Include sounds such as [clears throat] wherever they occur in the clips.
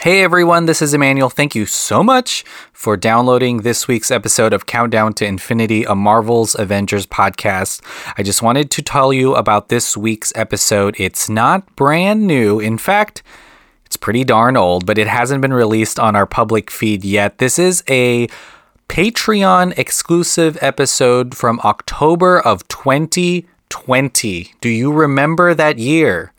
Hey everyone, this is Emmanuel. Thank you so much for downloading this week's episode of Countdown to Infinity, a Marvel's Avengers podcast. I just wanted to tell you about this week's episode. It's not brand new. In fact, it's pretty darn old, but it hasn't been released on our public feed yet. This is a Patreon exclusive episode from October of 2020. Do you remember that year?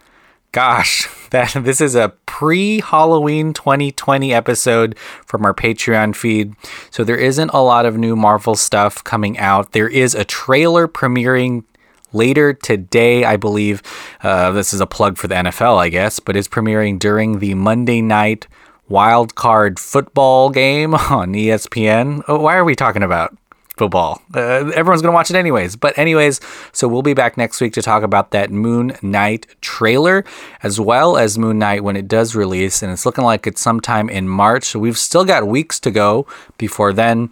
Gosh, [laughs] that this is a pre-Halloween 2020 episode from our Patreon feed. So there isn't a lot of new Marvel stuff coming out. There is a trailer premiering later today, I believe. Uh, this is a plug for the NFL, I guess, but it's premiering during the Monday night wild card football game [laughs] on ESPN. Oh, why are we talking about football. Uh, everyone's going to watch it anyways. But, anyways, so we'll be back next week to talk about that Moon Knight trailer as well as Moon Knight when it does release. And it's looking like it's sometime in March. So we've still got weeks to go before then.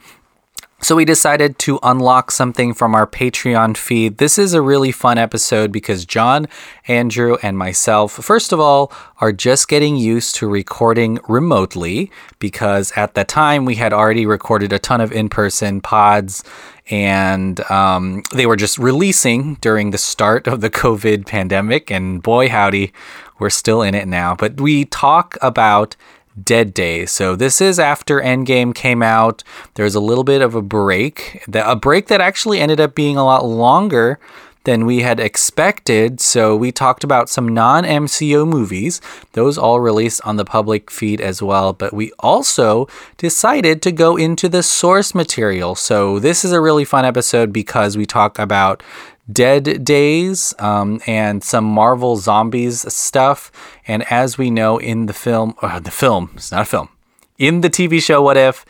So we decided to unlock something from our Patreon feed. This is a really fun episode because John, Andrew, and myself, first of all, are just getting used to recording remotely because at the time we had already recorded a ton of in person pods and um, they were just releasing during the start of the [laughs] COVID pandemic. And boy, howdy, we're still in it now. But we talk about Dead Days. So this is after Endgame came out. There's a little bit of a break, a break that actually ended up being a lot longer than we had expected. So we talked about some non MCU movies. Those all released on the public feed as well, but we also decided to go into the source material. So this is a really fun episode because we talk about Dead Days um, and some Marvel Zombies stuff. And as we know in the film, uh, the film, it's not a film, in the TV show What If,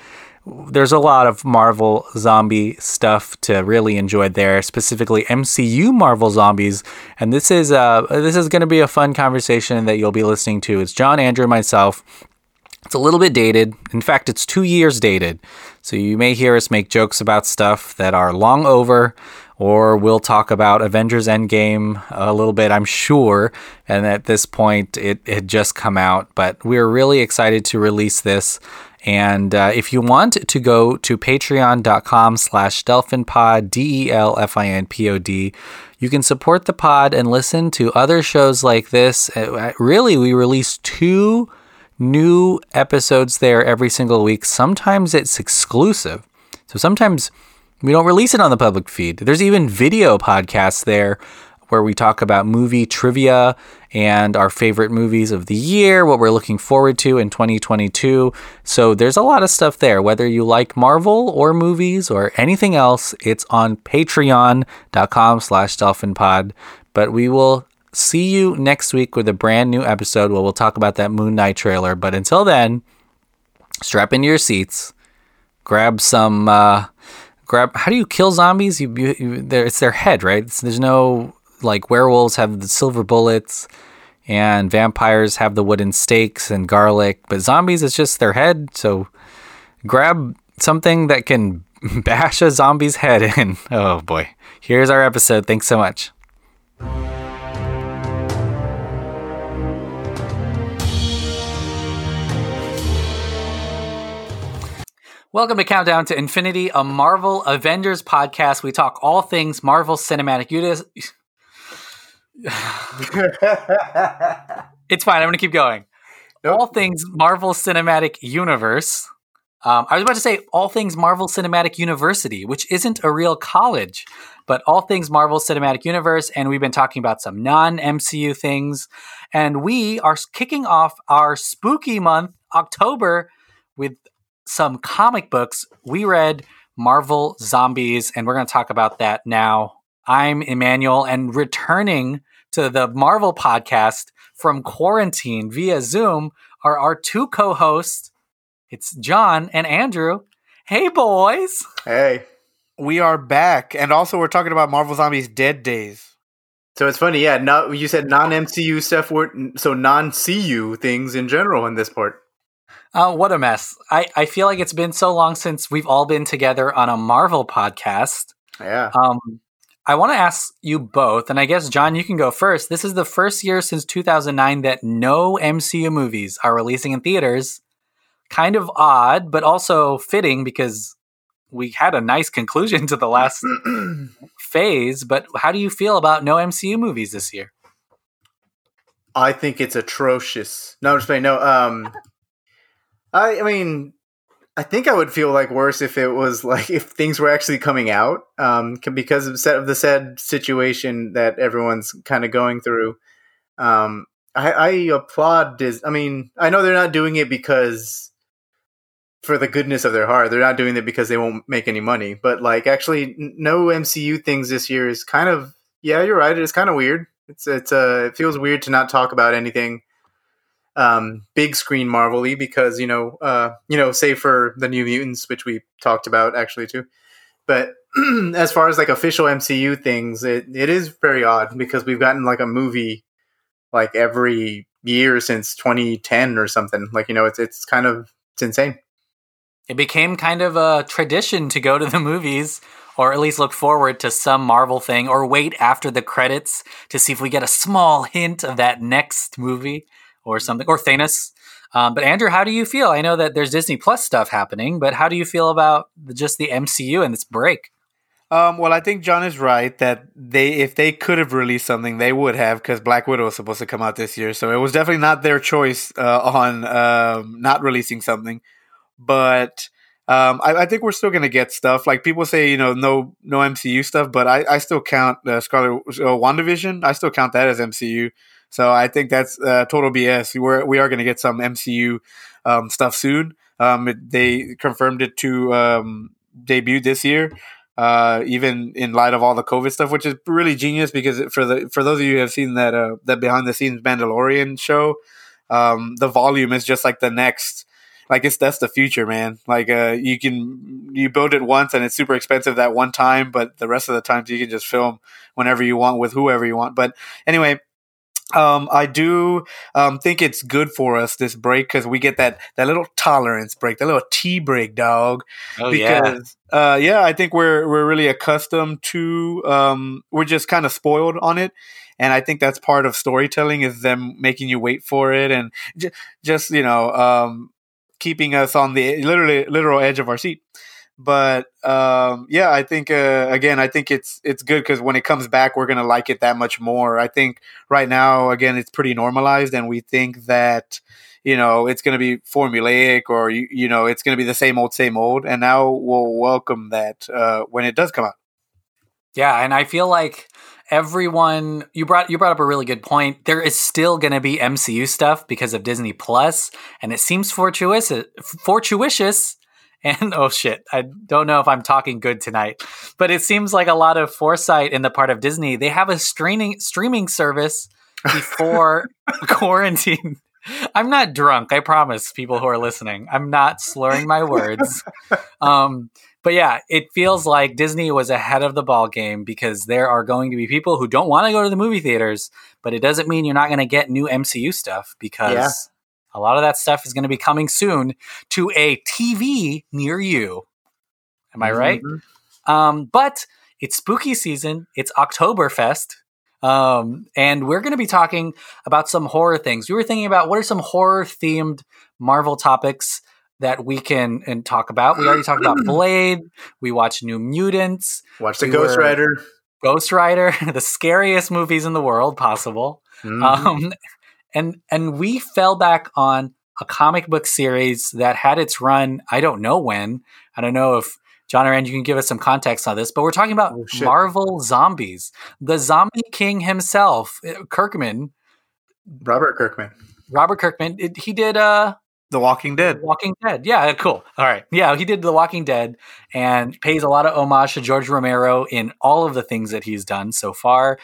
there's a lot of Marvel zombie stuff to really enjoy there, specifically MCU Marvel zombies. And this is uh, this is going to be a fun conversation that you'll be listening to. It's John, Andrew, and myself. It's a little bit dated. In fact, it's two years dated. So you may hear us make jokes about stuff that are long over or we'll talk about Avengers Endgame a little bit, I'm sure. And at this point, it had just come out, but we're really excited to release this. And uh, if you want to go to patreon.com slash delfinpod, D-E-L-F-I-N-P-O-D, you can support the pod and listen to other shows like this. Uh, really, we release two new episodes there every single week. Sometimes it's exclusive. So sometimes we don't release it on the public feed. There's even video podcasts there where we talk about movie trivia and our favorite movies of the year, what we're looking forward to in 2022. So there's a lot of stuff there. Whether you like Marvel or movies or anything else, it's on patreon.com slash delfinpod. But we will see you next week with a brand new episode where we'll talk about that Moon Knight trailer. But until then, strap into your seats, grab some... Uh, grab. How do you kill zombies? You, you, you it's their head, right? It's, there's no like werewolves have the silver bullets, and vampires have the wooden stakes and garlic, but zombies it's just their head. So grab something that can [laughs] bash a zombie's head in. [laughs] Oh boy. Here's our episode. Thanks so much. Welcome to Countdown to Infinity, a Marvel Avengers podcast. We talk all things Marvel Cinematic Universe. [laughs] it's fine. I'm going to keep going. Nope. All things Marvel Cinematic Universe. Um, I was about to say all things Marvel Cinematic University, which isn't a real college, but all things Marvel Cinematic Universe. And we've been talking about some non MCU things. And we are kicking off our spooky month, October, with some comic books. We read Marvel Zombies, and we're going to talk about that now. I'm Emmanuel, and returning to the Marvel podcast from quarantine via Zoom are our two co hosts. It's John and Andrew. Hey, boys. Hey. We are back. And also, we're talking about Marvel Zombies Dead Days. So it's funny, yeah. Not you said non MCU stuff, so non CU things in general in this part. Oh, what a mess. I, I feel like it's been so long since we've all been together on a Marvel podcast. Yeah. Um, I want to ask you both, and I guess John, you can go first. This is the first year since 2009 that no MCU movies are releasing in theaters. Kind of odd, but also fitting because we had a nice conclusion to the last [clears throat] phase. But how do you feel about no MCU movies this year? I think it's atrocious. No, I'm just saying. No, um, I, I mean, I think I would feel like worse if it was like if things were actually coming out, um, because of, of the sad situation that everyone's kind of going through. Um, I, I applaud Dis. I mean, I know they're not doing it because for the goodness of their heart. They're not doing it because they won't make any money. But like, actually, no MCU things this year is kind of yeah. You're right. It's kind of weird. It's it's uh, it feels weird to not talk about anything um, big screen Marvel-y because you know uh, you know say for the New Mutants, which we talked about actually too. But [clears throat] as far as like official MCU things, it, it is very odd because we've gotten like a movie like every year since 2010 or something. Like you know, it's it's kind of it's insane. It became kind of a tradition to go to the movies or at least look forward to some Marvel thing, or wait after the credits to see if we get a small hint of that next movie or something, or Thanos. Um, but Andrew, how do you feel? I know that there's Disney Plus stuff happening, but how do you feel about just the MCU and this break? Um, well, I think John is right that they, if they could have released something, they would have because Black Widow was supposed to come out this year, so it was definitely not their choice uh, on um, not releasing something. But um, I, I, think we're still going to get stuff. Like people say, you know, no no MCU stuff, but I, I still count uh, Scarlet uh, WandaVision. I still count that as MCU. So I think that's uh, total BS. We're we are going to get some MCU um, stuff soon. Um, it, they confirmed it to um, debut this year. Uh, even in light of all the COVID stuff, which is really genius because for the for those of you who have seen that uh, that behind the scenes Mandalorian show, um, the volume is just like the next like it's that's the future, man. Like uh, you can you build it once and it's super expensive that one time, but the rest of the times you can just film whenever you want with whoever you want. But anyway, um, I do um, think it's good for us this break because we get that that little tolerance break, that little tea break, dog. Oh because, yeah, uh, yeah. I think we're we're really accustomed to. Um, we're just kind of spoiled on it, and I think that's part of storytelling is them making you wait for it and j- just you know um, keeping us on the literally literal edge of our seat. But um, yeah, I think uh, again, I think it's it's good because when it comes back, we're gonna like it that much more. I think right now, again, it's pretty normalized, and we think that you know it's gonna be formulaic or you, you know it's gonna be the same old same old. And now we'll welcome that uh, when it does come out. Yeah, and I feel like everyone you brought you brought up a really good point. There is still going to be MCU stuff because of Disney Plus, and it seems fortuitous fortuitous and [laughs] oh shit, I don't know if I'm talking good tonight, but it seems like a lot of foresight in the part of Disney. They have a streaming streaming service [laughs] before quarantine. I'm not drunk, I promise people who are listening. I'm not slurring my words. Um, but yeah, it feels like Disney was ahead of the ball game because there are going to be people who don't want to go to the movie theaters, but it doesn't mean you're not going to get new MCU stuff because. A lot of that stuff is going to be coming soon to a TV near you. Am I right? Mm-hmm. Um, but it's spooky season. It's Oktoberfest. Um, and we're going to be talking about some horror things. We were thinking about what are some horror themed Marvel topics that we can and talk about. We already talked about [clears throat] Blade. We watched New Mutants. Watch the we Ghost Rider. Ghost Rider, [laughs] the scariest movies in the world possible. Mm-hmm. Um, and and we fell back on a comic book series that had its run. I don't know when. I don't know if John or you can give us some context on this, but we're talking about oh, Marvel zombies. The Zombie King himself, uh, Kirkman, Robert Kirkman. Robert Kirkman. It, he did uh the Walking Dead. Walking Dead. Yeah, cool. All right. Yeah, he did The Walking Dead and pays a lot of homage to George Romero in all of the things that he's done so far.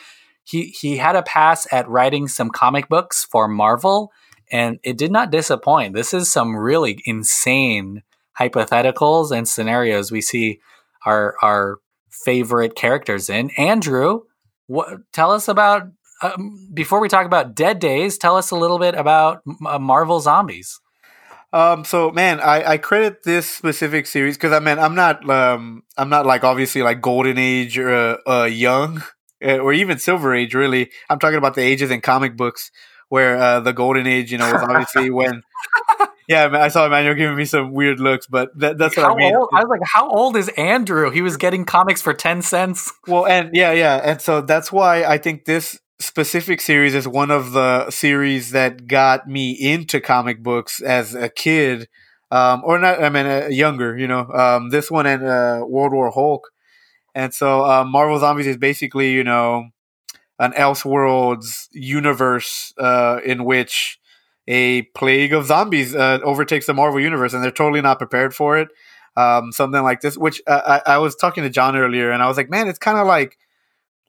He he had a pass at writing some comic books for Marvel and it did not disappoint. This is some really insane hypotheticals and scenarios we see our our favorite characters in. Andrew, what tell us about um, before we talk about Dead Days, tell us a little bit about uh, Marvel Zombies. Um, so man, I, I credit this specific series because I mean I'm not um I'm not like obviously like golden age or uh, uh, young or even silver age really. I'm talking about the ages in comic books where uh, the golden age, you know, was obviously [laughs] when. Yeah, I saw Emmanuel giving me some weird looks, but that, that's what how I mean. Old, I was like, how old is Andrew? He was getting comics for ten cents. Well, and yeah, yeah, and so that's why I think this specific series is one of the series that got me into comic books as a kid, um, or not. I mean, uh, younger. You know, um, this one and uh, World War Hulk, and so uh, Marvel Zombies is basically you know an Elseworlds universe uh, in which a plague of zombies uh, overtakes the Marvel universe, and they're totally not prepared for it. Um, something like this, which uh, I, I, was talking to John earlier, and I was like, man, it's kind of like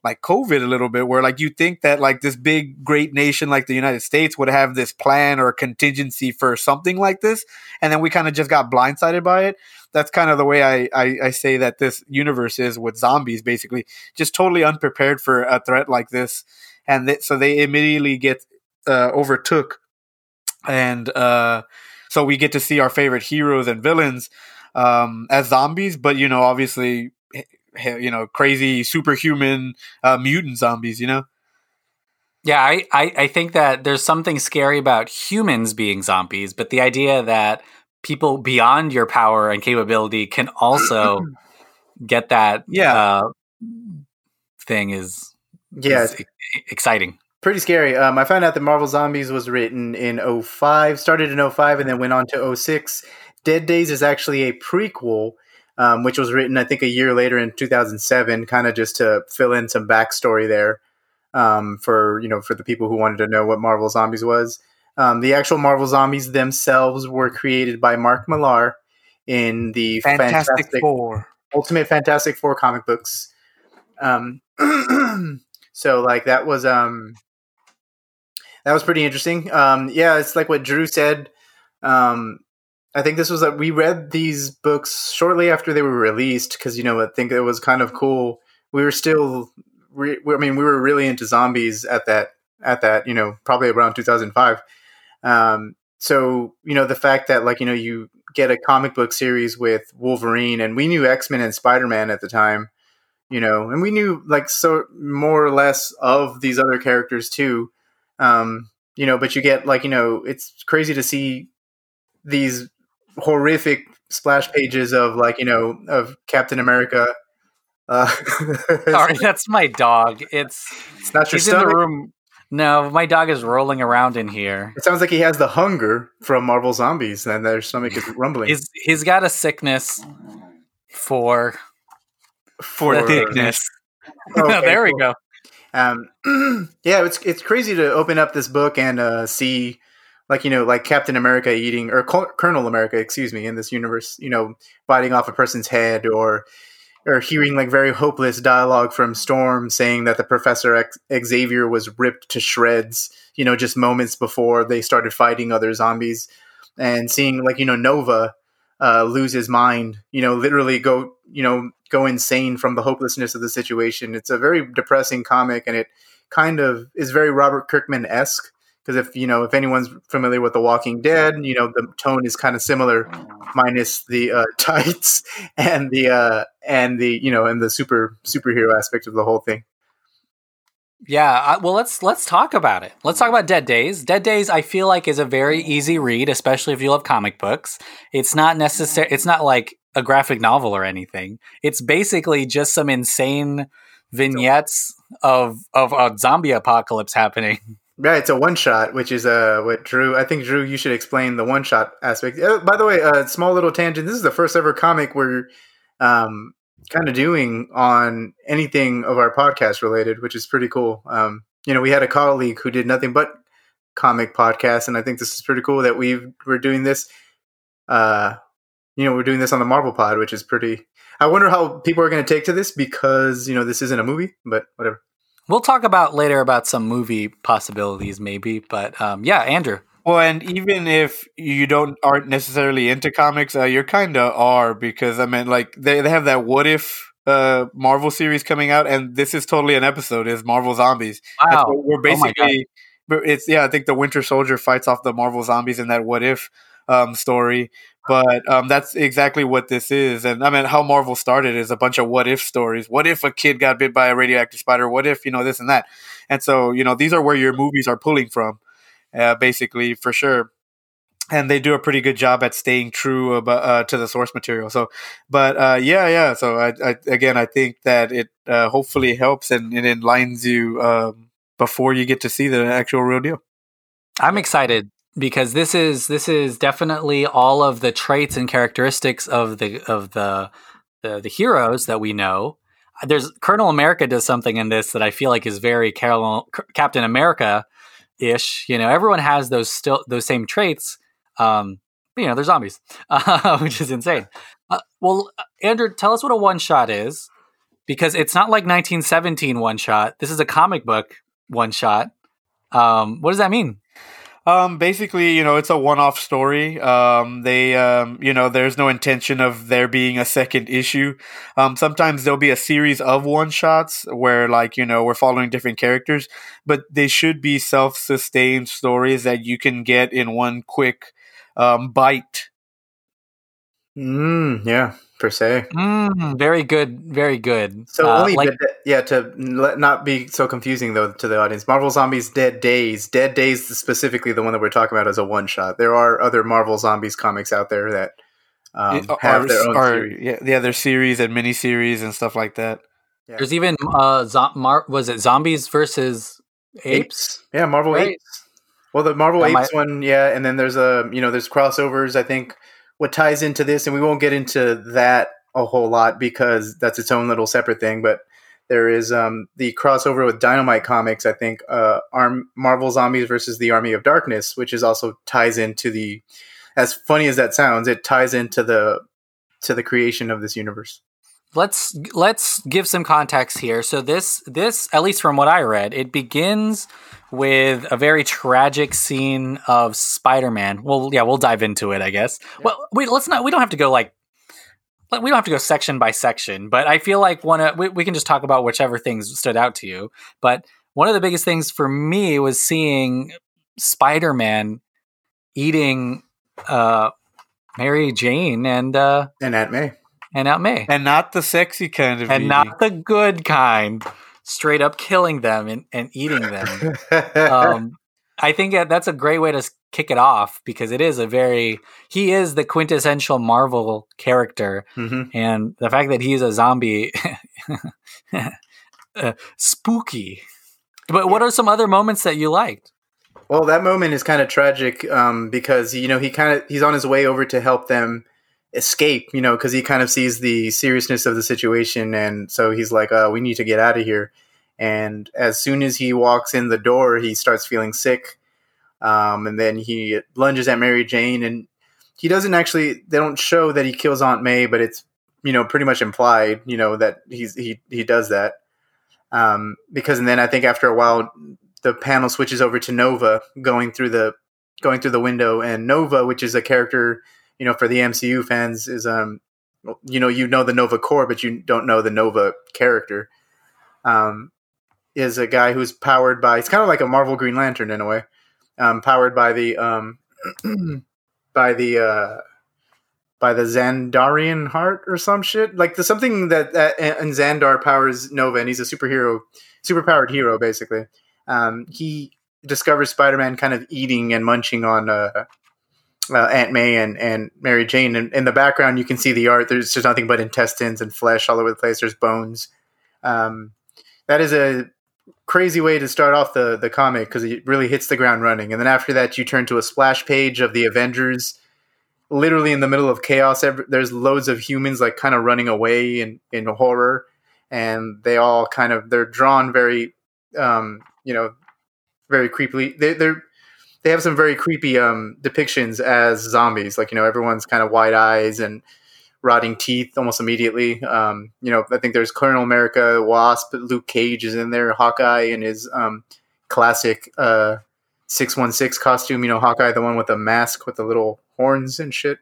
like COVID a little bit, where like you think that like this big great nation like the United States would have this plan or contingency for something like this, and then we kind of just got blindsided by it. That's kind of the way I, I, I say that this universe is with zombies, basically, just totally unprepared for a threat like this, and th- so they immediately get uh, overtook and uh, so we get to see our favorite heroes and villains um, as zombies, but you know, obviously, you know, crazy superhuman uh, mutant zombies. You know. Yeah, I, I, I think that there's something scary about humans being zombies, but the idea that people beyond your power and capability can also [clears throat] get that yeah. Uh, thing is yeah is exciting pretty scary. Um, I found out that Marvel Zombies was written in 05, started in 05, and then went on to 06. Dead Days is actually a prequel, um, which was written, I think, a year later in 2007, kind of just to fill in some backstory there um, for you know for the people who wanted to know what Marvel Zombies was. Um, the actual Marvel Zombies themselves were created by Mark Millar in the Fantastic, Fantastic Four, Ultimate Fantastic Four comic books. Um, [clears throat] so like that was um that was pretty interesting. Um, yeah, it's like what Drew said. Um, I think this was that we read these books shortly after they were released because you know I think it was kind of cool. We were still, re- I mean, we were really into zombies at that at that you know probably around 2005. Um, so you know the fact that like you know you get a comic book series with Wolverine and we knew X Men and Spider Man at the time, you know, and we knew like so more or less of these other characters too. Um, you know, but you get like, you know, it's crazy to see these horrific splash pages of like, you know, of Captain America. Uh, [laughs] Sorry, that's my dog. It's it's not your he's in the room. No, my dog is rolling around in here. It sounds like he has the hunger from Marvel Zombies, and their stomach is rumbling. he's he's got a sickness for for thickness. [laughs] Okay, there we go. Um, [clears throat] yeah, it's it's crazy to open up this book and uh, see, like you know, like Captain America eating or Col- Colonel America, excuse me, in this universe, you know, biting off a person's head or or hearing like very hopeless dialogue from Storm saying that the Professor X- Xavier was ripped to shreds, you know, just moments before they started fighting other zombies, and seeing like you know Nova uh, lose his mind, you know, literally go, you know, go insane from the hopelessness of the situation. It's a very depressing comic, and it kind of is very Robert Kirkman esque. Because if you know, if anyone's familiar with The Walking Dead, you know the tone is kind of similar, minus the uh, [laughs] tights and the uh, and the you know and the super superhero aspect of the whole thing. Yeah, I, well, let's let's talk about it. Let's talk about Dead Days. Dead Days, I feel like, is a very easy read, especially if you love comic books. It's not necessary. It's not like a graphic novel or anything. It's basically just some insane vignettes of of a zombie apocalypse happening. [laughs] Right, it's a one shot, which is uh what Drew. I think Drew, you should explain the one shot aspect. Uh, by the way, a uh, small little tangent. This is the first ever comic where um kind of doing on anything of our podcast related, which is pretty cool. Um, you know, we had a colleague who did nothing but comic podcasts, and I think this is pretty cool that we we're doing this. Uh, you know, we're doing this on the Marvel Pod, which is pretty. I wonder how people are going to take to this because you know this isn't a movie, but whatever. We'll talk about later about some movie possibilities, maybe. But um, yeah, Andrew. Well, and even if you don't aren't necessarily into comics, uh, you kind of are because I mean, like they, they have that what if uh, Marvel series coming out, and this is totally an episode. Is Marvel Zombies? Wow, we're oh basically. Oh it's yeah. I think the Winter Soldier fights off the Marvel zombies in that what if. Um, story. But um, that's exactly what this is. And I mean, how Marvel started is a bunch of what if stories. What if a kid got bit by a radioactive spider? What if, you know, this and that? And so, you know, these are where your movies are pulling from, uh, basically, for sure and they do a pretty good job at staying true about, uh, to the source material. So, but uh, yeah, yeah. So I, I, again, I think that it uh, hopefully helps and it enlightens you um, before you get to see the actual real deal. I'm excited because this is this is definitely all of the traits and characteristics of the of the the, the heroes that we know. There's Colonel America does something in this that I feel like is very Carol, Captain America ish. You know, everyone has those still those same traits um, you know, they're zombies, uh, [laughs] which is insane. Uh, well, Andrew, tell us what a one shot is, because it's not like 1917 one shot. This is a comic book one shot. Um, what does that mean? Um, basically, you know, it's a one-off story. Um, they, um, you know, there's no intention of there being a second issue. Um, sometimes there'll be a series of one-shots where, like, you know, we're following different characters, but they should be self-sustained stories that you can get in one quick um, bite. Mm, yeah, per se. Mm, very good, very good. So uh, only like, dead, yeah to not be so confusing though to the audience. Marvel Zombies Dead Days, Dead Days specifically the one that we're talking about is a one shot. There are other Marvel Zombies comics out there that um, it, have are, their own series. Yeah, yeah, their series and mini series and stuff like that. Yeah. There's even uh, zo- Mar- was it zombies versus apes? apes? Yeah, Marvel right. Apes. Well, the Marvel that Apes might... one, yeah, and then there's a you know there's crossovers. I think what ties into this, and we won't get into that a whole lot because that's its own little separate thing. But there is um, the crossover with Dynamite Comics. I think uh, Arm Marvel Zombies versus the Army of Darkness, which is also ties into the. As funny as that sounds, it ties into the to the creation of this universe let's let's give some context here. So this this at least from what I read, it begins with a very tragic scene of Spider-Man. Well, yeah, we'll dive into it, I guess. Yeah. Well, we let's not. We don't have to go like. We don't have to go section by section, but I feel like one. Of, we, we can just talk about whichever things stood out to you. But one of the biggest things for me was seeing Spider-Man eating uh, Mary Jane and uh, and Aunt May and Aunt May, and not the sexy kind of, and eating. not the good kind straight up killing them and, and eating them. um, [laughs] I think that's a great way to kick it off because it is a very he is the quintessential Marvel character, mm-hmm. and the fact that he's a zombie, [laughs] uh, spooky. But what are some other moments that you liked? Well, that moment is kind of tragic um, because you know he kind of he's on his way over to help them escape, you know, because he kind of sees the seriousness of the situation, and so he's like, uh, "We need to get out of here." And as soon as he walks in the door, he starts feeling sick, um, and then he lunges at Mary Jane, and he doesn't actually. They don't show that he kills Aunt May, but it's you know pretty much implied, you know, that he's he he does that. Um, because and then I think after a while, the panel switches over to Nova going through the going through the window, and Nova, which is a character you know, for the MCU fans, is um, you know, you know the Nova Corps, but you don't know the Nova character. Um, is a guy who's powered by. It's kind of like a Marvel Green Lantern in a way, um, powered by the um, [clears throat] by the uh, by the Xandarian heart or some shit. Like the something that, that and Xandar powers Nova, and he's a superhero, superpowered hero basically. Um, he discovers Spider-Man kind of eating and munching on uh, uh, Aunt May and, and Mary Jane. And in the background, you can see the art. There's just nothing but intestines and flesh all over the place. There's bones. Um, that is a crazy way to start off the, the comic because it really hits the ground running. And then after that, you turn to a splash page of the Avengers, literally in the middle of chaos. There's loads of humans like kind of running away in, in horror. And they all kind of, they're drawn very, um, you know, very creepily. They, they're they have some very creepy um, depictions as zombies. Like you know, everyone's kind of wide eyes and rotting teeth almost immediately. Um, you know, I think there's Colonel America, Wasp, Luke Cage is in there, Hawkeye in his um, classic uh, six one six costume. You know, Hawkeye, the one with the mask with the little horns and shit.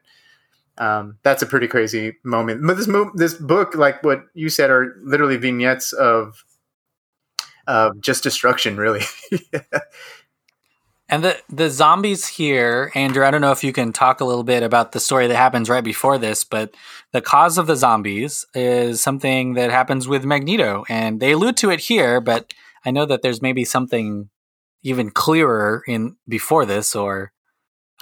Um, that's a pretty crazy moment. But this mo- this book, like what you said, are literally vignettes of of just destruction, really. [laughs] And the the zombies here, Andrew. I don't know if you can talk a little bit about the story that happens right before this, but the cause of the zombies is something that happens with Magneto, and they allude to it here. But I know that there's maybe something even clearer in before this, or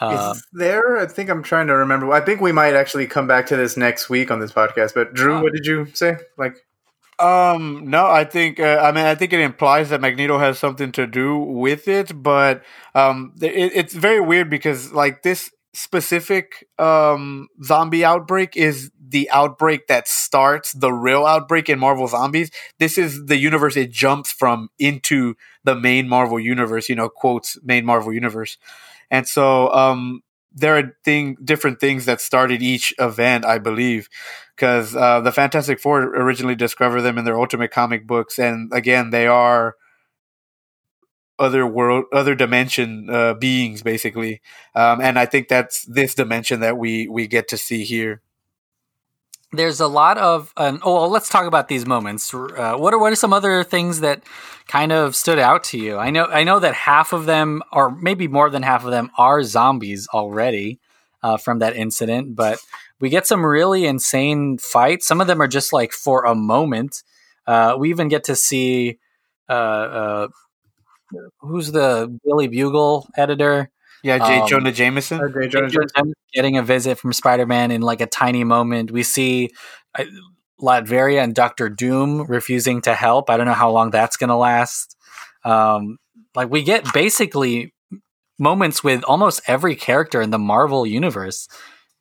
uh, is there? I think I'm trying to remember. I think we might actually come back to this next week on this podcast. But Drew, uh, what did you say? Like, um, no, I think uh, I mean I think it implies that Magneto has something to do with it, but um, it, it's very weird because like this specific um zombie outbreak is the outbreak that starts the real outbreak in Marvel Zombies. This is the universe it jumps from into the main Marvel universe, you know, quotes main Marvel universe. And so um there are thing different things that started each event, I believe, because uh, the Fantastic Four originally discovered them in their Ultimate comic books, and again, they are other world, other dimension uh, beings, basically. Um, and I think that's this dimension that we we get to see here there's a lot of oh well, let's talk about these moments. Uh, what are what are some other things that kind of stood out to you? I know i know that half of them or maybe more than half of them are zombies already uh, from that incident but we get some really insane fights. Some of them are just like for a moment. Uh, we even get to see uh, uh, who's the Daily Bugle editor yeah, J. Um, Jonah Jameson. Uh, J. Jonah Jameson getting a visit from Spider Man in like a tiny moment. We see uh, Latveria and Doctor Doom refusing to help. I don't know how long that's going to last. Um, like we get basically moments with almost every character in the Marvel universe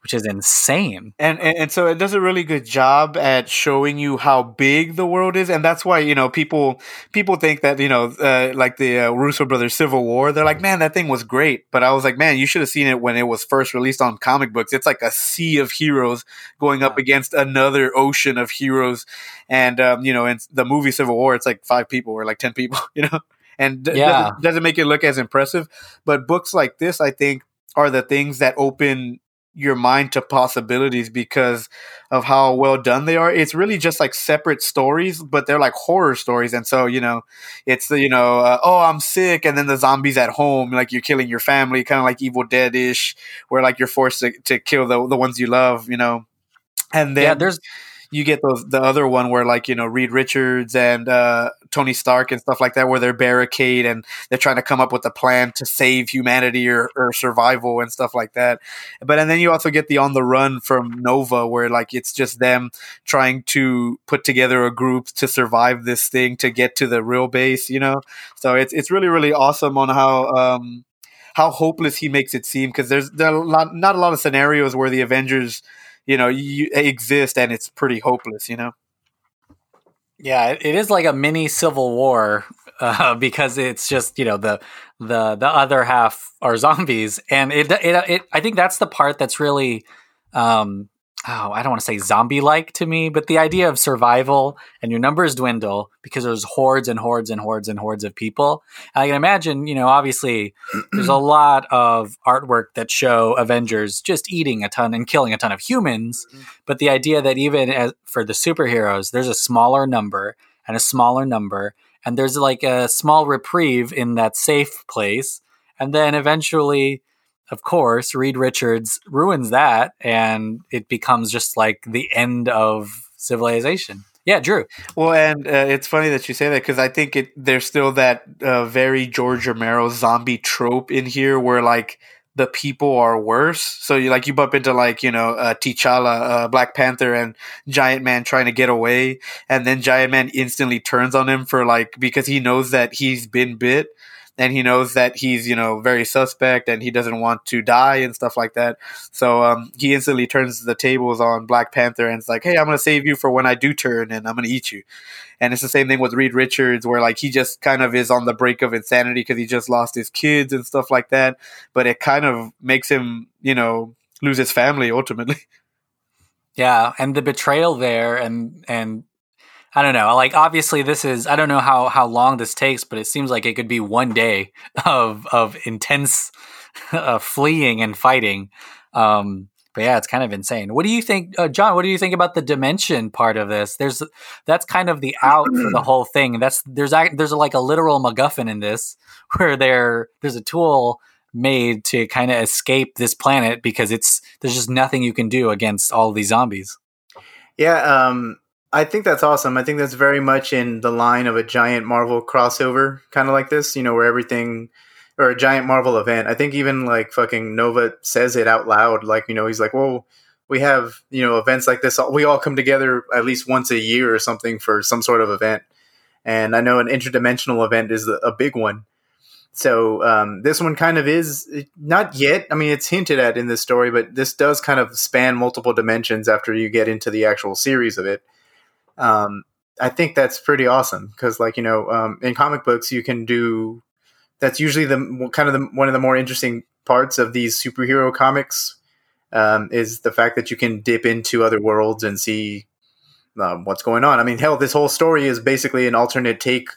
which is insane. And, and, and so it does a really good job at showing you how big the world is, and that's why you know people people think that you know uh, like the uh, Russo brothers Civil War, they're like, man, that thing was great, but I was like, man, you should have seen it when it was first released on comic books. It's like a sea of heroes going up against another ocean of heroes, and um, you know, in the movie Civil War, it's like five people or like ten people, [laughs] you know. And d- yeah. doesn't, doesn't make it look as impressive. But books like this, I think, are the things that open your mind to possibilities because of how well done they are. It's really just like separate stories, but they're like horror stories. And so, you know, it's the, you know, uh, oh, I'm sick. And then the zombies at home, like you're killing your family, kind of like Evil Dead ish, where like you're forced to, to kill the, the ones you love, you know. And then yeah, there's you get those the other one where like you know Reed Richards and uh, Tony Stark and stuff like that, where they're barricade and they're trying to come up with a plan to save humanity or, or survival and stuff like that. But and then you also get the on the run from Nova, where like it's just them trying to put together a group to survive this thing to get to the real base, you know. So it's it's really really awesome on how. Um, how hopeless he makes it seem because there's there are a lot, not a lot of scenarios where the Avengers you know you exist and it's pretty hopeless you know? Yeah it is like a mini civil war [laughs] uh, because it's just you know the the the other half are [laughs] zombies. And it, it, it i think that's the part that's really um oh, I don't want to say zombie like to me, but the idea of survival and your numbers dwindle because there's hordes and hordes and hordes and hordes of people. And I can imagine, you know, obviously there's a [clears throat] lot of artwork that show Avengers just eating a ton and killing a ton of humans. Mm-hmm. But the idea that even as, for the superheroes, there's a smaller number and a smaller number, and there's like a small reprieve in that safe place. And then eventually, of course, Reed Richards ruins that, and it becomes just like the end of civilization. Yeah, Drew. Well, and uh, it's funny that you say that because I think it there's still that uh, very George Romero zombie trope in here where like the people are worse. So you like you bump into like you know uh, T'Challa, uh, Black Panther, and Giant Man trying to get away, and then Giant Man instantly turns on him for like because he knows that he's been bit and he knows that he's you know very suspect and he doesn't want to die and stuff like that. So um, he instantly turns the tables on Black Panther and it's like, hey, I'm gonna save you for when I do turn and I'm gonna eat you. And it's the same thing with Reed Richards, where like he just kind of is on the brink of insanity because he just lost his kids and stuff like that. But it kind of makes him, you know, lose his family ultimately. [laughs] Yeah, and the betrayal there, and and I don't know. Like obviously this is I don't know how how long this takes, but it seems like it could be one day of of intense [laughs] uh, fleeing and fighting. Um, but yeah, it's kind of insane. What do you think, uh, John? What do you think about the dimension part of this? There's that's kind of the out for the [clears throat] whole thing. That's there's there's a, like a literal MacGuffin in this [laughs] where there there's a tool made to kind of escape this planet because it's there's just nothing you can do against all these zombies. Yeah, um, I think that's awesome. I think that's very much in the line of a giant Marvel crossover, kind of like this. You know, where everything or a giant Marvel event. I think even like fucking Nova says it out loud. Like, you know, he's like, well, we have, you know, events like this. We all come together at least once a year or something for some sort of event. And I know an interdimensional event is a big one. So um, this one kind of is not yet. I mean, it's hinted at in this story, but this does kind of span multiple dimensions after you get into the actual series of it. Um, I think that's pretty awesome because, like you know, um, in comic books, you can do that's usually the kind of the, one of the more interesting parts of these superhero comics um, is the fact that you can dip into other worlds and see um, what's going on. I mean, hell, this whole story is basically an alternate take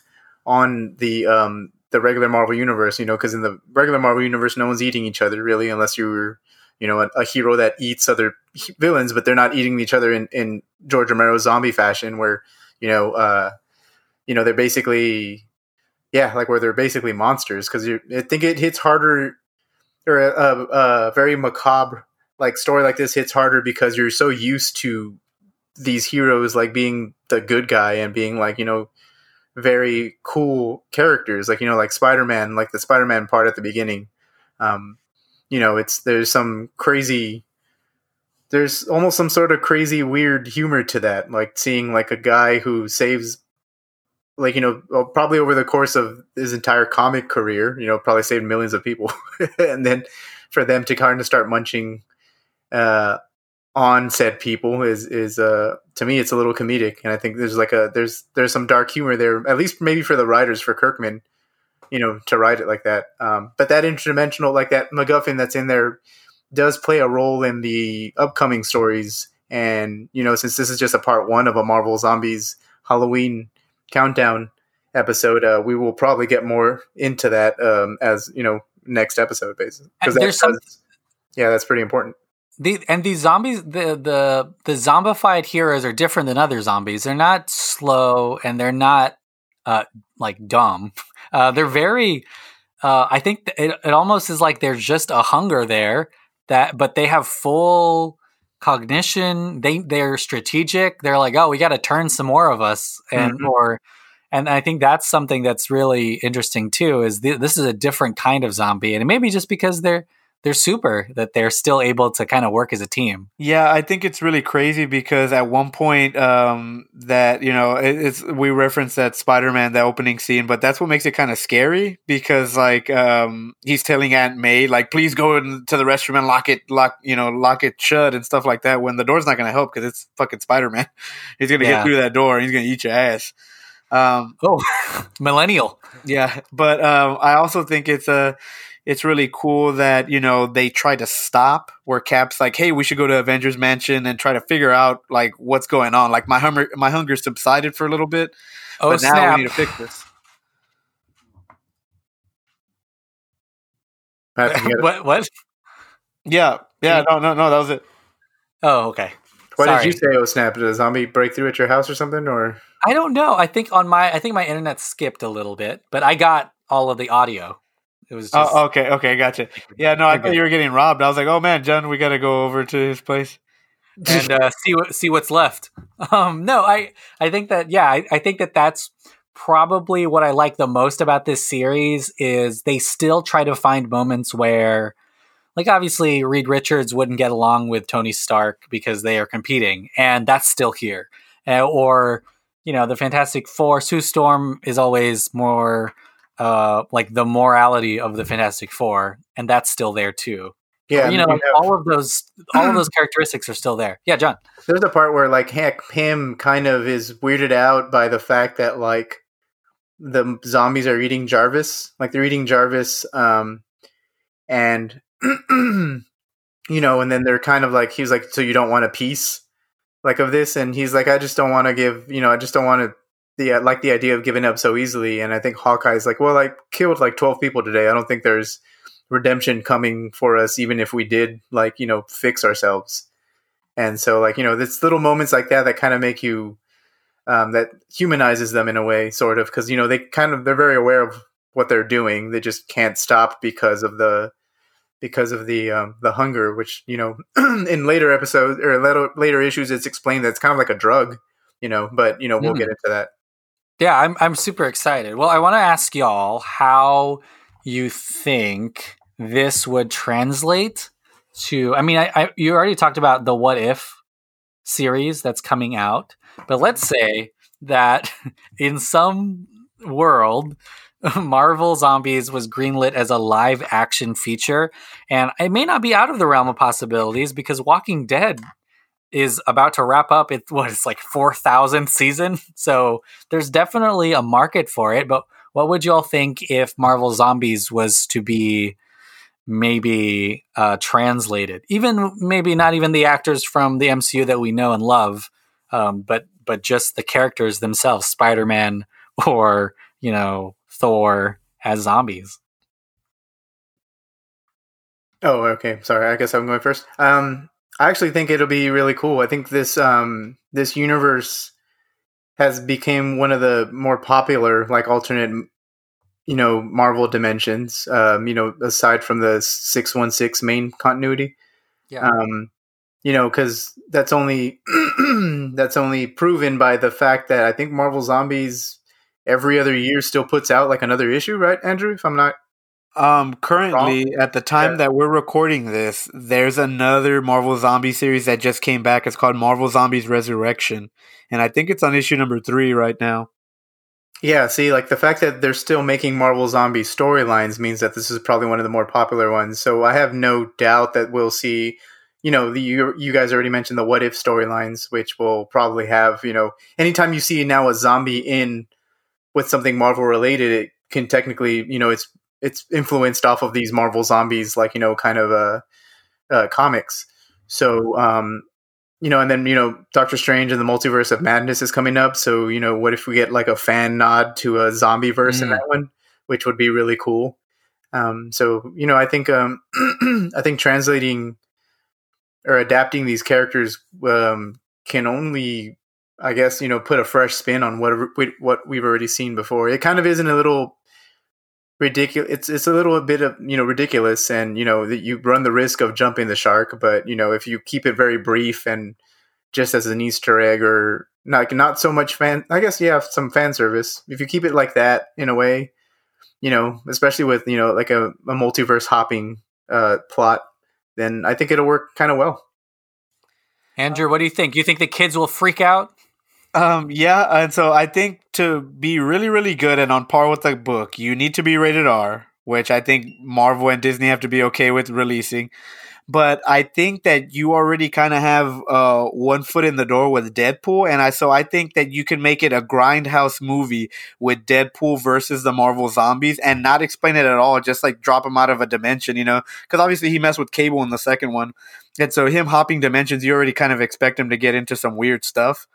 on the um, the regular Marvel universe. You know, because in the regular Marvel universe, no one's eating each other really, unless you're you know a, a, hero that eats other villains, but they're not eating each other in in George Romero's zombie fashion, where you know uh, you know they're basically yeah, like where they're basically monsters. Because I think it hits harder, or a, a, a, very macabre like story like this hits harder because you're so used to these heroes like being the good guy and being like you know very cool characters, like you know like Spider Man, like the Spider Man part at the beginning. Um, you know, it's there's some crazy there's almost some sort of crazy weird humor to that like seeing like a guy who saves like you know probably over the course of his entire comic career you know probably saved millions of people [laughs] and then for them to kind of start munching uh, on said people is is uh to me it's a little comedic and i think there's like a there's there's some dark humor there at least maybe for the writers for kirkman you know to write it like that um, but that interdimensional like that macguffin that's in there does play a role in the upcoming stories and you know since this is just a part one of a marvel zombies halloween countdown episode, uh, we will probably get more into that um, as you know next episode basis because there's some yeah that's pretty important. The, and these zombies, the the the zombified heroes are different than other zombies. They're not slow and they're not uh, like dumb. Uh, they're very. Uh, I think it, it almost is like there's just a hunger there that, but they have full cognition. They they're strategic. They're like, oh, we got to turn some more of us, and mm-hmm. or and I think that's something that's really interesting too. Is th- this is a different kind of zombie, and maybe just because they're they're super that they're still able to kind of work as a team. Yeah, I think it's really crazy because at one point um, that you know it, it's we referenced that Spider-Man the opening scene, but that's what makes it kind of scary because like um, he's telling Aunt May like please go into the restroom and lock it lock you know lock it shut and stuff like that when the door's not going to help because it's fucking Spider-Man. [laughs] he's going to yeah. get through that door and he's going to eat your ass. Um, oh, [laughs] millennial. Yeah, but um, I also think it's a it's really cool that you know they try to stop where Cap's like, "Hey, we should go to Avengers Mansion and try to figure out like what's going on." Like my hunger, my hunger subsided for a little bit, oh, but now snap. we need to fix this. what? What? Yeah, yeah. No, no, no. That was it. Oh, okay. What Sorry. did you say oh snap? Did a zombie break through at your house or something? Or I don't know. I think on my I think my internet skipped a little bit, but I got all of the audio. It was oh, just, oh, okay, okay, gotcha. Yeah, no, I thought you were getting robbed. I was like, oh man, John, we got to go over to his place and uh, see what see what's left. [laughs] Um, no, I I think that yeah, I, I think that that's probably what I like the most about this series is they still try to find moments where like obviously Reed Richards wouldn't get along with Tony Stark because they are competing, and that's still here. Uh, or you know, the Fantastic Four, Sue Storm is always more uh, like the morality of the Fantastic Four, and that's still there too. Yeah, you know, have, all of those all of those [clears throat] characteristics are still there. Yeah, John. There's a part where like heck, Pym kind of is weirded out by the fact that like the zombies are eating Jarvis, like they're eating Jarvis, um, and [clears throat] you know, and then they're kind of like he's like, so you don't want a piece like of this, and he's like, I just don't want to give, you know, I just don't want to the uh, like the idea of giving up so easily. And I think Hawkeye's like, well, I killed like twelve people today. I don't think there's redemption coming for us, even if we did like you know fix ourselves. And so like you know, it's little moments like that that kind of make you um, that humanizes them in a way, sort of, because you know they kind of they're very aware of what they're doing. They just can't stop because of the because of the um, the hunger, which you know [clears throat] in later episodes or later, later issues, it's explained that it's kind of like a drug, you know. But you know we'll mm. get into that. Yeah, I'm I'm super excited. Well, I want to ask y'all how you think this would translate to. I mean, I, I you already talked about the what if series that's coming out, but let's say that [laughs] in some world [laughs] Marvel Zombies was greenlit as a live action feature, and it may not be out of the realm of possibilities because Walking Dead is about to wrap up it what it's like 4000th season so there's definitely a market for it but what would you all think if marvel zombies was to be maybe uh, translated even maybe not even the actors from the mcu that we know and love um, but but just the characters themselves spider-man [laughs] or you know Thor as zombies. Oh, okay. Sorry. I guess I'm going first. Um, I actually think it'll be really cool. I think this um, this universe has become one of the more popular, like alternate, you know, Marvel dimensions. Um, you know, aside from the six one six main continuity. Yeah. Um, you know, because that's only [clears throat] that's only proven by the fact that I think Marvel Zombies every other year still puts out like another issue, right, Andrew? If I'm not um currently at the time yeah. that we're recording this, there's another Marvel Zombie series that just came back. It's called Marvel Zombies Resurrection. And I think it's on issue number three right now. Yeah, see, like the fact that they're still making Marvel Zombie storylines means that this is probably one of the more popular ones. So I have no doubt that we'll see you know, the, you, you guys already mentioned the what if storylines, which will probably have, you know, anytime you see now a zombie in with something Marvel related, it can technically, you know, it's it's influenced off of these Marvel zombies, like you know, kind of uh, uh comics. So, um, you know, and then you know, Doctor Strange and the Multiverse of Madness is coming up. So, you know, what if we get like a fan nod to a zombie verse mm. in that one, which would be really cool. Um, so, you know, I think um, [clears throat] I think translating or adapting these characters um, can only I guess you know put a fresh spin on what what we've already seen before. It kind of isn't a little ridiculous. It's it's a little bit of you know ridiculous, and you know that you run the risk of jumping the shark. But you know if you keep it very brief and just as an Easter egg, or not not so much fan. I guess you yeah, some fan service. If you keep it like that in a way, you know, especially with you know like a, a multiverse hopping uh, plot, then I think it'll work kind of well. Andrew, what do you think? You think the kids will freak out? Um, yeah, and so I think to be really, really good and on par with the book, you need to be rated R, which I think Marvel and Disney have to be okay with releasing. But I think that you already kind of have uh, one foot in the door with Deadpool, and I so I think that you can make it a grindhouse movie with Deadpool versus the Marvel zombies, and not explain it at all, just like drop him out of a dimension, you know? Because obviously he messed with Cable in the second one, and so him hopping dimensions, you already kind of expect him to get into some weird stuff.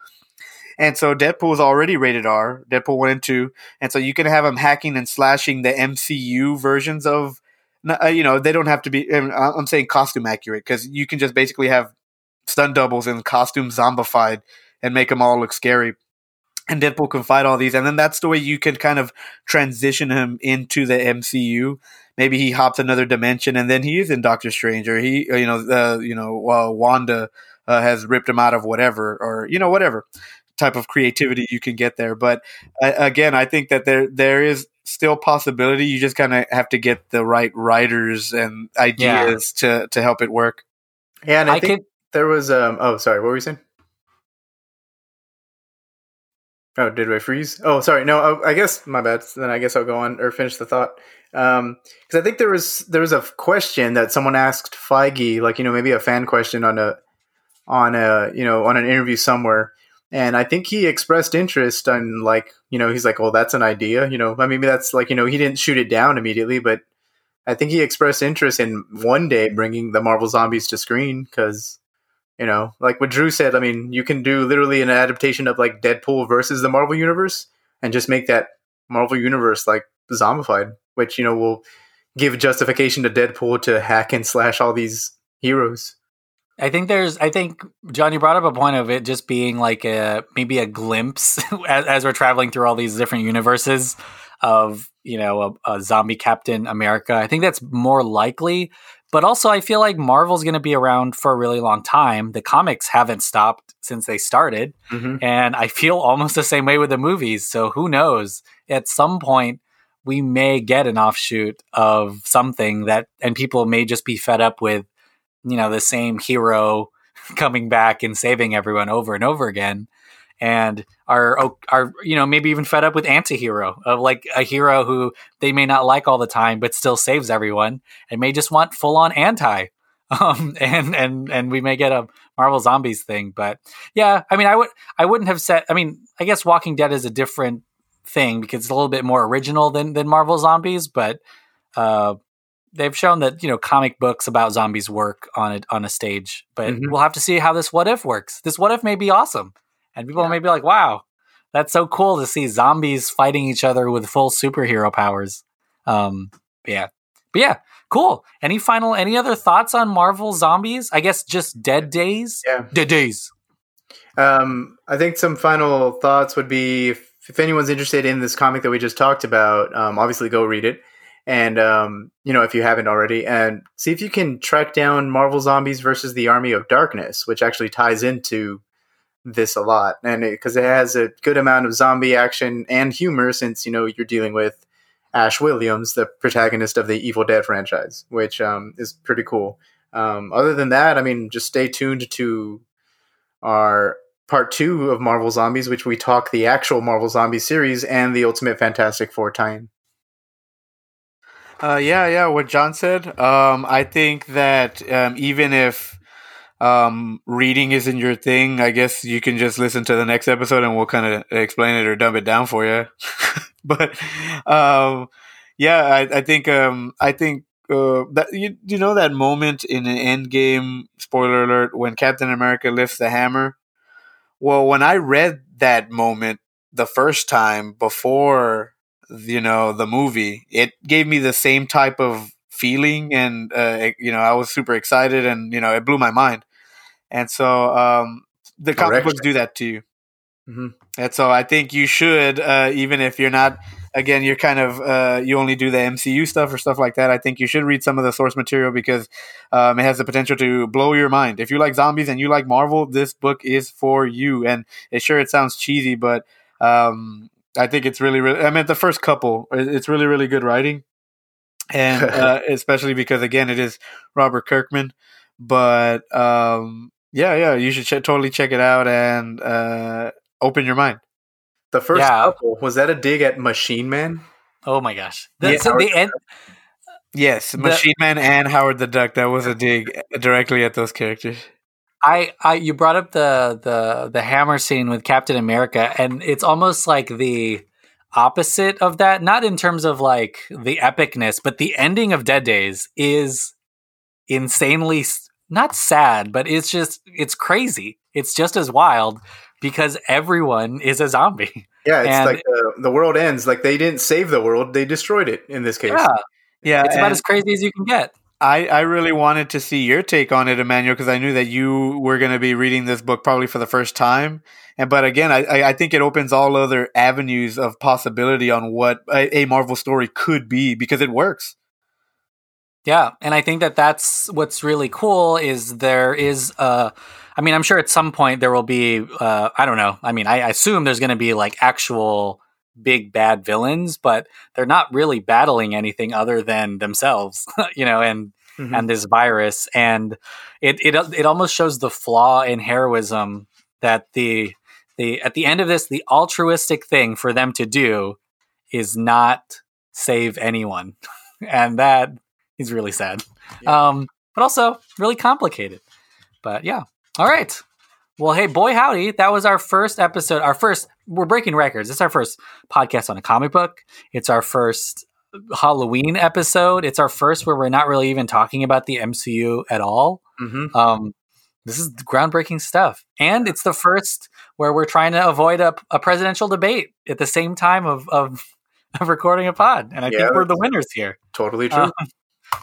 And so Deadpool is already rated R, Deadpool 1 and 2. And so you can have them hacking and slashing the MCU versions of, uh, you know, they don't have to be, I'm saying costume accurate because you can just basically have stunt doubles and costume zombified and make them all look scary. And Deadpool can fight all these. And then that's the way you can kind of transition him into the MCU. Maybe he hops another dimension and then he is in Doctor Strange or he, you know, uh, you know, uh, Wanda uh, has ripped him out of whatever or, you know, whatever type of creativity you can get there. But uh, again, I think that there there is still possibility. You just kind of have to get the right writers and ideas yeah. to to help it work. Yeah, and I, I think could... there was um. Oh, sorry. What were you saying? Oh, did I freeze? Oh, sorry. No, oh, I guess my bad. Then I guess I'll go on or finish the thought. Um, because I think there was there was a question that someone asked Feige, like you know maybe a fan question on a on a you know on an interview somewhere, and I think he expressed interest on like you know he's like oh that's an idea you know I mean that's like you know he didn't shoot it down immediately but I think he expressed interest in one day bringing the Marvel Zombies to screen because you know like what Drew said I mean you can do literally an adaptation of like Deadpool versus the Marvel universe and just make that Marvel universe like zombified which you know will give justification to Deadpool to hack and slash all these heroes. I think there's, I think, John, you brought up a point of it just being like a maybe a glimpse [laughs] as, as we're traveling through all these different universes of, you know, a, a zombie Captain America. I think that's more likely. But also, I feel like Marvel's going to be around for a really long time. The comics haven't stopped since they started. Mm-hmm. And I feel almost the same way with the movies. So who knows? At some point, we may get an offshoot of something that, and people may just be fed up with, you know, the same hero [laughs] coming back and saving everyone over and over again. And are are you know maybe even fed up with anti-hero of like a hero who they may not like all the time but still saves everyone and may just want full on anti [laughs] um and and and we may get a marvel zombies thing but yeah i mean i would i wouldn't have said i mean i guess walking dead is a different thing because it's a little bit more original than than marvel zombies but uh they've shown that you know comic books about zombies work on a on a stage but Mhm. we'll have to see how this what if works this what if may be awesome and people may be like, wow, that's so cool to see zombies fighting each other with full superhero powers. Um, yeah. But yeah, cool. Any final, any other thoughts on Marvel zombies? I guess just Dead Days? Yeah. Dead Days. Um, I think some final thoughts would be if, if anyone's interested in this comic that we just talked about, um, obviously go read it. And, um, you know, if you haven't already, and see if you can track down Marvel Zombies versus the Army of Darkness, which actually ties into this a lot. And because it, has a good amount of zombie action and humor, since, you know, you're dealing with Ash Williams, the protagonist of the Evil Dead franchise, which um, is pretty cool. Um, other than that, I mean, just stay tuned to our part two of Marvel Zombies, which we talk the actual Marvel Zombies series and the Ultimate Fantastic Four tie-in. Uh, yeah, yeah. What John said. Um, I think that um, even if um, reading isn't your thing, I guess you can just listen to the next episode and we'll kind of explain it or dumb it down for you. [laughs] but um, yeah, I, I think um, I think uh, that you you know that moment in an Endgame spoiler alert when Captain America lifts the hammer. Well, when I read that moment the first time before you know the movie it gave me the same type of feeling and uh, you know i was super excited and you know it blew my mind and so um, the comic Correct. books do that to you Mhm. and so i think you should uh, even if you're not again you're kind of uh, you only do the mcu stuff or stuff like that i think you should read some of the source material because um, it has the potential to blow your mind if you like zombies and you like marvel this book is for you and it sure it sounds cheesy but um, I think it's really, really. I mean, the first couple, it's really, really good writing, and [laughs] uh, especially because again, it is Robert Kirkman. But um, yeah, yeah, you should ch- totally check it out and uh, open your mind. The first Yeah. couple was that a dig at Machine Man? Oh my gosh. The, Yeah, so the end, Yes, Machine Man and Howard the Duck. That was a dig directly at those characters. I, I, you brought up the the the hammer scene with Captain America, and it's almost like the opposite of that. Not in terms of like the epicness, but the ending of Dead Days is insanely not sad, but it's just it's crazy. It's just as wild because everyone is a zombie. Yeah, it's And- like the, the world ends. Like they didn't save the world; they destroyed it. In this case, Yeah, Yeah, it's about as crazy as you can get. I, I really wanted to see your take on it, Emmanuel, because I knew that you were going to be reading this book probably for the first time. And but again, I, I think it opens all other avenues of possibility on what a, a Marvel story could be because it works. Yeah, and I think that that's what's really cool is there is uh I mean, I'm sure at some point there will be uh I don't know. I mean, I, I assume there's going to be like actual big bad villains, but they're not really battling anything other than themselves, [laughs] you know, and Mhm. and this virus and it it it almost shows the flaw in heroism that the the at the end of this the altruistic thing for them to do is not save anyone. [laughs] and that is really sad. Um but also really complicated. But yeah. All right. Well, hey, boy, howdy. That was our first episode. Our first, we're breaking records. It's our first podcast on a comic book. It's our first Halloween episode. It's our first where we're not really even talking about the MCU at all. Mhm. Um, this is groundbreaking stuff. And it's the first where we're trying to avoid a, a presidential debate at the same time of, of [laughs] of recording a pod, and I Yeah, think we're the winners here. Totally true. Uh,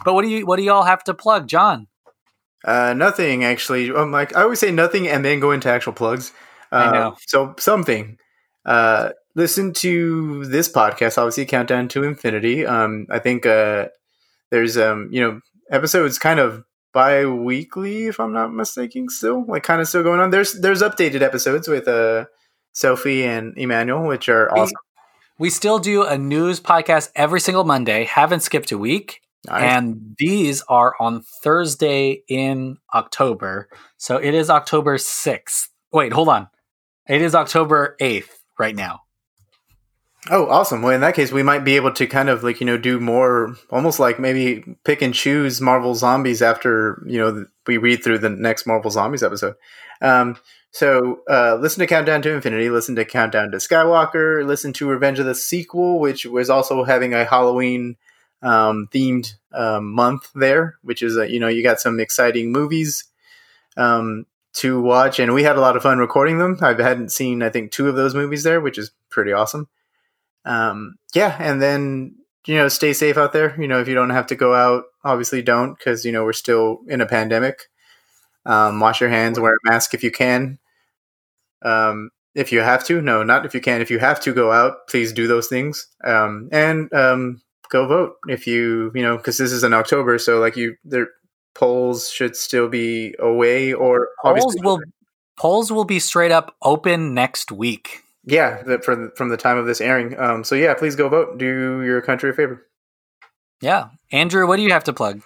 but what do you what do y'all have to plug, John? Uh, nothing actually. Um, like I always say, nothing, and then go into actual plugs. Uh, I know. So something. Uh, listen to this podcast. Obviously, countdown to infinity. Um, I think uh, there's um, you know, episodes kind of bi-weekly, if I'm not mistaken. Still, like kind of still going on. There's there's updated episodes with uh, Sophie and Emmanuel, which are We- awesome. We still do a news podcast every single Monday. Haven't skipped a week. Nice. And these are on Thursday in October. So it is October 6th. Wait, hold on. It is October 8th right now. Oh, awesome. Well, in that case, we might be able to kind of like, you know, do more, almost like maybe pick and choose Marvel Zombies after, you know, we read through the next Marvel Zombies episode. Um, so uh, listen to Countdown to Infinity, listen to Countdown to Skywalker, listen to Revenge of the Sequel, which was also having a Halloween um, themed um, month there, which is, uh, you know, you got some exciting movies um, to watch. And we had a lot of fun recording them. I hadn't seen, I think, two of those movies there, which is pretty awesome um, yeah, and then you know, stay safe out there. You know, if you don't have to go out, obviously don't, because you know we're still in a pandemic. Um, wash your hands, wear a mask if you can. Um, if you have to, no, not if you can. If you have to go out, please do those things. Um, and um, go vote if you, you know, because this is in October, so like you, their polls should still be away or Polls will polls will be straight up open next week. yeah, the, for the, from the time of this airing. Um, so yeah, please go vote. Do your country a favor. Yeah. Andrew, what do you have to plug?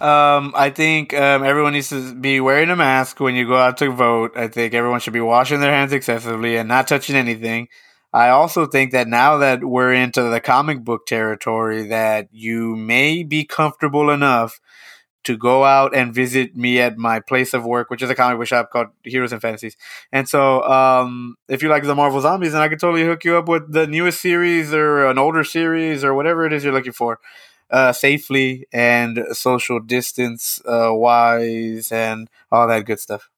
Um, I think um, everyone needs to be wearing a mask when you go out to vote. I think everyone should be washing their hands excessively and not touching anything. I also think that now that we're into the comic book territory, that you may be comfortable enough to go out and visit me at my place of work, which is a comic book shop called Heroes and Fantasies. And so, um, if you like the Marvel Zombies, then I could totally hook you up with the newest series or an older series or whatever it is you're looking for uh, safely and social distance uh, wise and all that good stuff.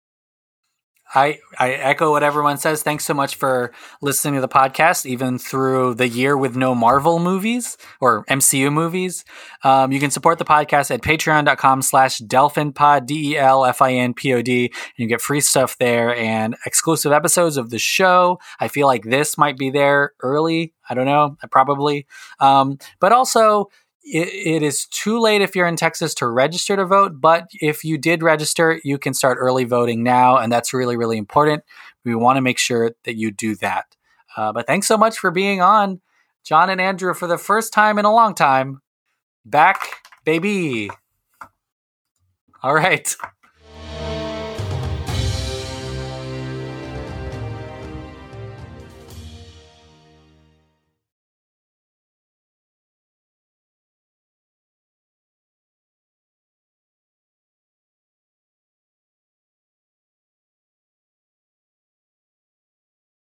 I, I echo what everyone says. Thanks so much for listening to the podcast, even through the year with no Marvel movies or MCU movies. Um, you can support the podcast at patreon.com slash delfinpod, D-E-L-F-I-N-P-O-D, and you get free stuff there and exclusive episodes of the show. I feel like this might be there early. I don't know, probably. Um, but also, it, it is too late if you're in Texas to register to vote, but if you did register, you can start early voting now, and that's really, really important. We want to make sure that you do that. Uh, but thanks so much for being on, John and Andrew, for the first time in a long time. Back, baby. All right.